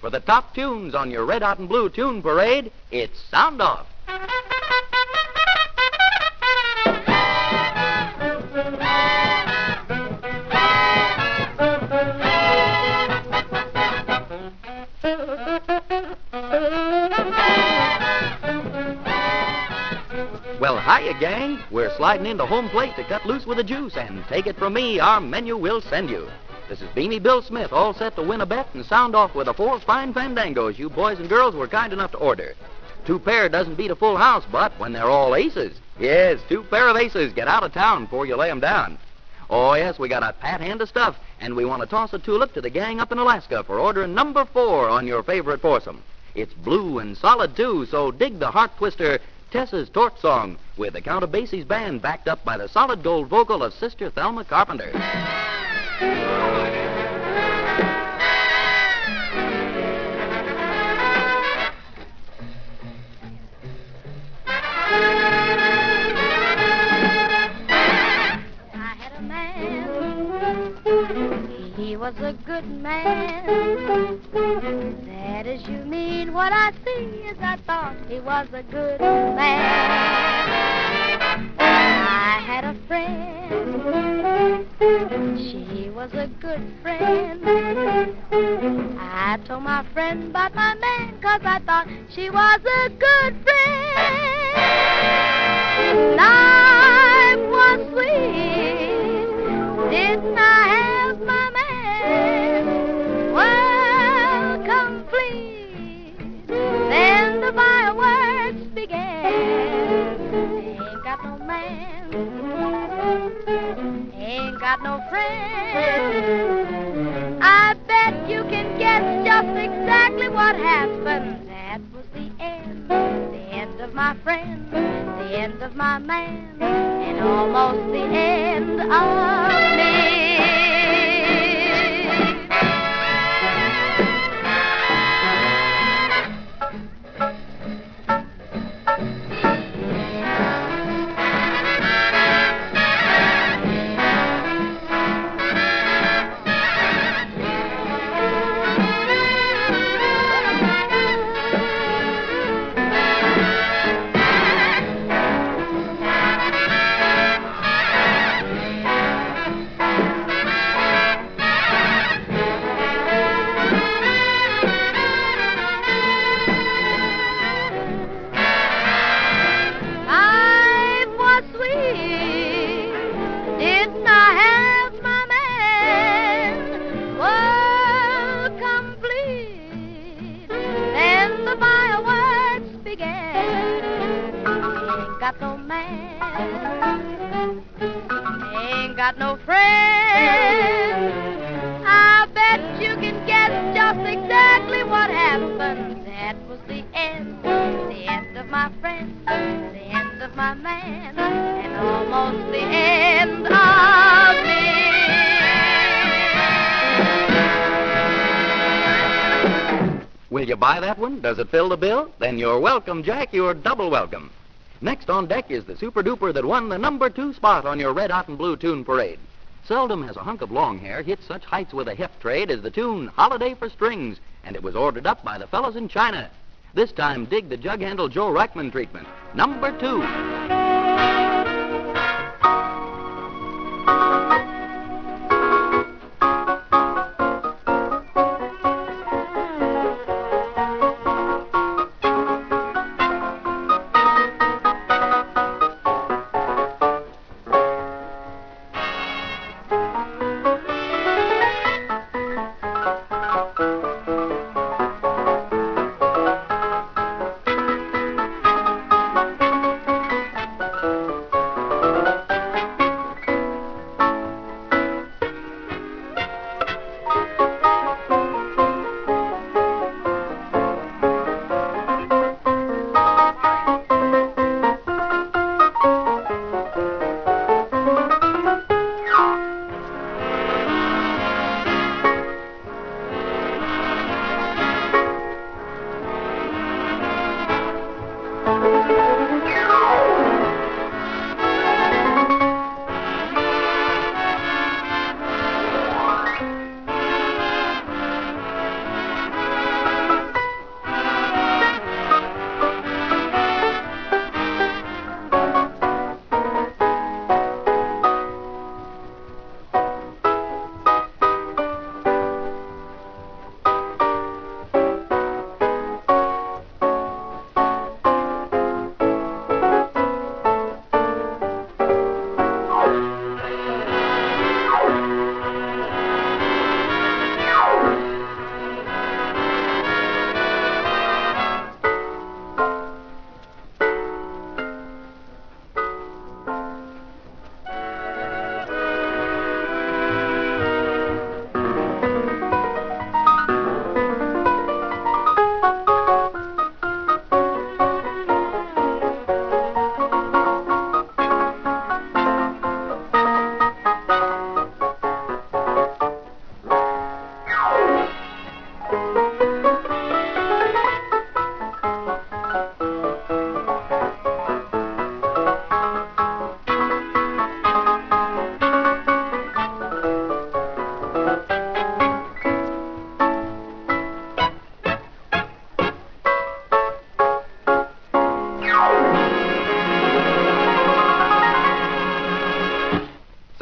For the top tunes on your Red Hot and Blue Tune Parade, it's Sound Off. Well, hiya, gang. We're sliding into home plate to cut loose with the juice, and take it from me, our menu will send you. This is Beanie Bill Smith, all set to win a bet and sound off with the four fine fandangos you boys and girls were kind enough to order. Two pair doesn't beat a full house, but when they're all aces, yes, two pair of aces get out of town before you lay 'em down. Oh, yes, we got a pat hand of stuff, and we want to toss a tulip to the gang up in Alaska for ordering number four on your favorite foursome. It's blue and solid, too, so dig the heart twister Tess's Torch Song with the Count of Basie's band backed up by the solid gold vocal of Sister Thelma Carpenter. Was a good man. That is, you mean what I see is I thought he was a good man. I had a friend. She was a good friend. I told my friend about my man 'cause I thought she was a good friend. Life was sweet. Didn't I Ain't got no friend. I bet you can guess just exactly what happened. That was the end. The end of my friend. The end of my man. And almost the end of me. Got no friend. I bet you can guess just exactly what happened. That was the end. The end of my friend. The end of my man. And almost the end of me. Will you buy that one? Does it fill the bill? Then you're welcome, Jack. You're double welcome. Next on deck is the super duper that won the number two spot on your Red Hot and Blue Tune Parade. Seldom has a hunk of long hair hit such heights with a hip trade as the tune Holiday for Strings, and it was ordered up by the fellows in China. This time, dig the jug handle Joe Reichman treatment. Number two.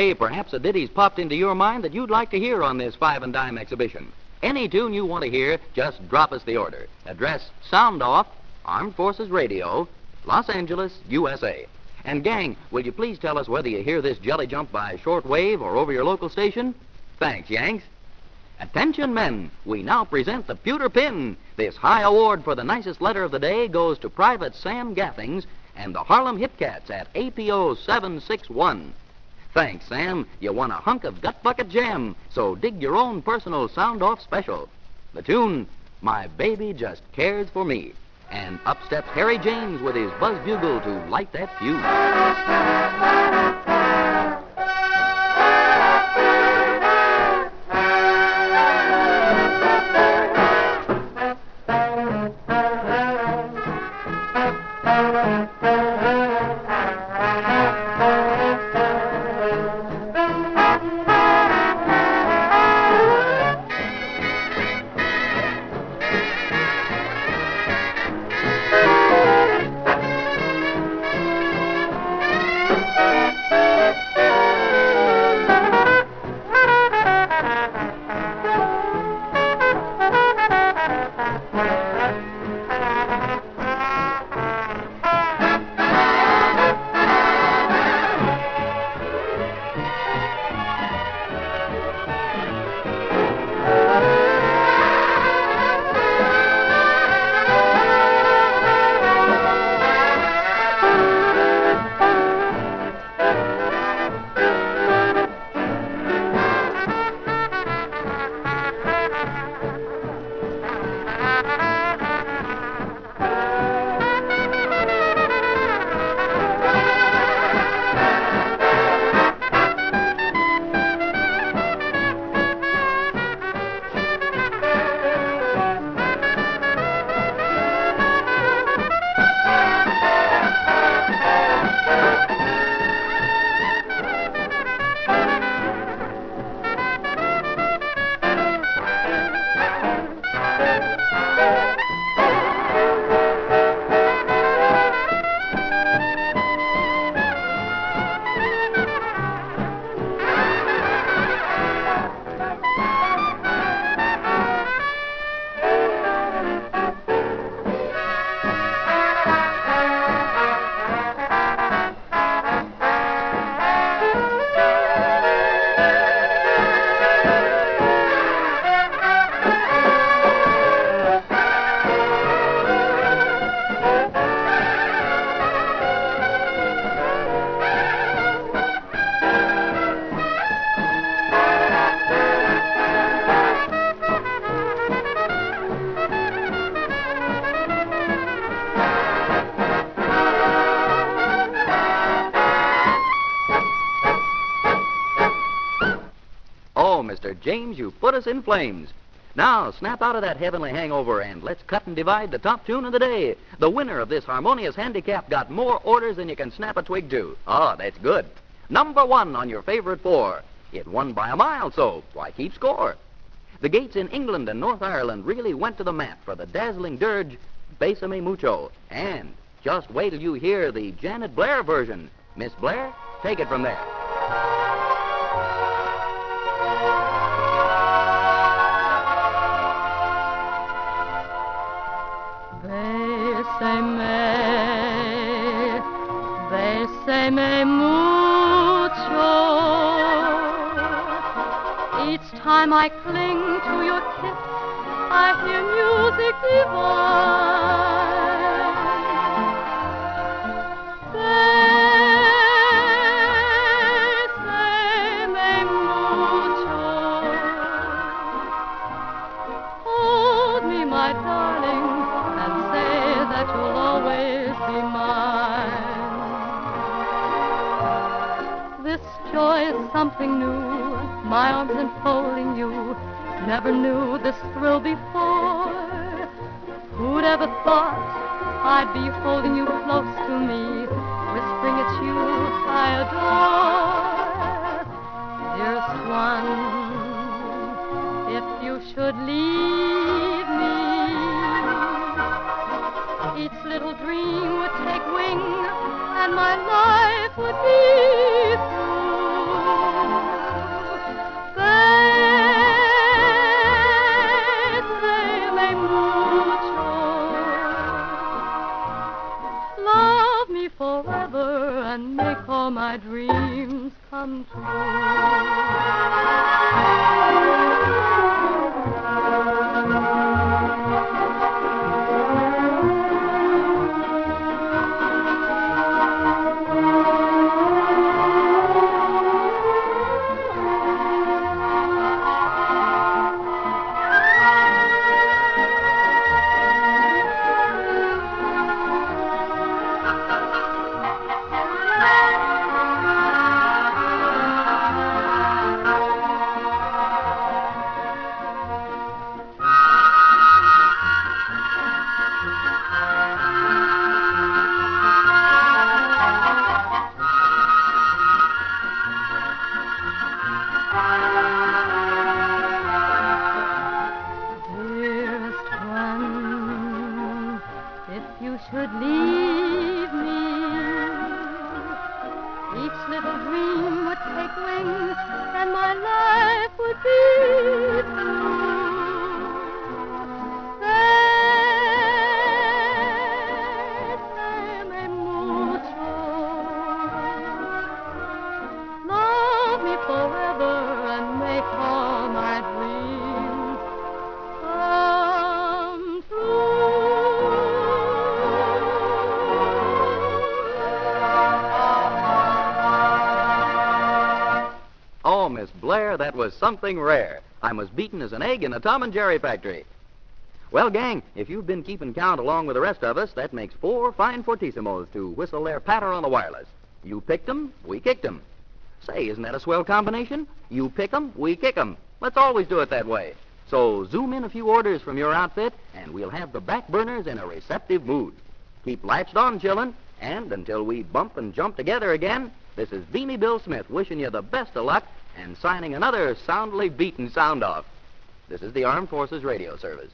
Say, perhaps a ditty's popped into your mind that you'd like to hear on this five and dime exhibition. Any tune you want to hear, just drop us the order. Address Sound Off, Armed Forces Radio, Los Angeles, USA. And gang, will you please tell us whether you hear this jelly jump by shortwave or over your local station? Thanks, Yanks. Attention, men. We now present the pewter pin. This high award for the nicest letter of the day goes to Private Sam Gathings and the Harlem Hit Cats at APO 761. Thanks, Sam. You won a hunk of gut bucket jam, so dig your own personal sound off special. The tune, My Baby Just Cares for Me. And up steps Harry James with his buzz bugle to light that fuse. Put us in flames. Now, snap out of that heavenly hangover and let's cut and divide the top tune of the day. The winner of this harmonious handicap got more orders than you can snap a twig to. Oh, that's good. Number one on your favorite four. It won by a mile, so why keep score? The gates in England and North Ireland really went to the mat for the dazzling dirge, Besame Mucho. And just wait till you hear the Janet Blair version. Miss Blair, take it from there. Bésame, bésame mucho. Each time I cling to your kiss, I hear music divine. Something new, my arms enfolding you. Never knew this thrill before. Who'd ever thought I'd be holding you close to me, whispering it's you I adore. Dearest one, if you should leave me, each little dream would take wing, and my life would be all my dreams come Dearest should leave Miss Blair, that was something rare. I'm as beaten as an egg in a Tom and Jerry factory. Well, gang, if you've been keeping count along with the rest of us, that makes four fine fortissimos to whistle their patter on the wireless. You picked 'em, we kicked 'em. Say, isn't that a swell combination? You pick 'em, we kick 'em. Let's always do it that way. So zoom in a few orders from your outfit, and we'll have the back burners in a receptive mood. Keep latched on, chillin', and until we bump and jump together again, this is Beanie Bill Smith wishing you the best of luck and signing another soundly beaten sound off. This is the Armed Forces Radio Service.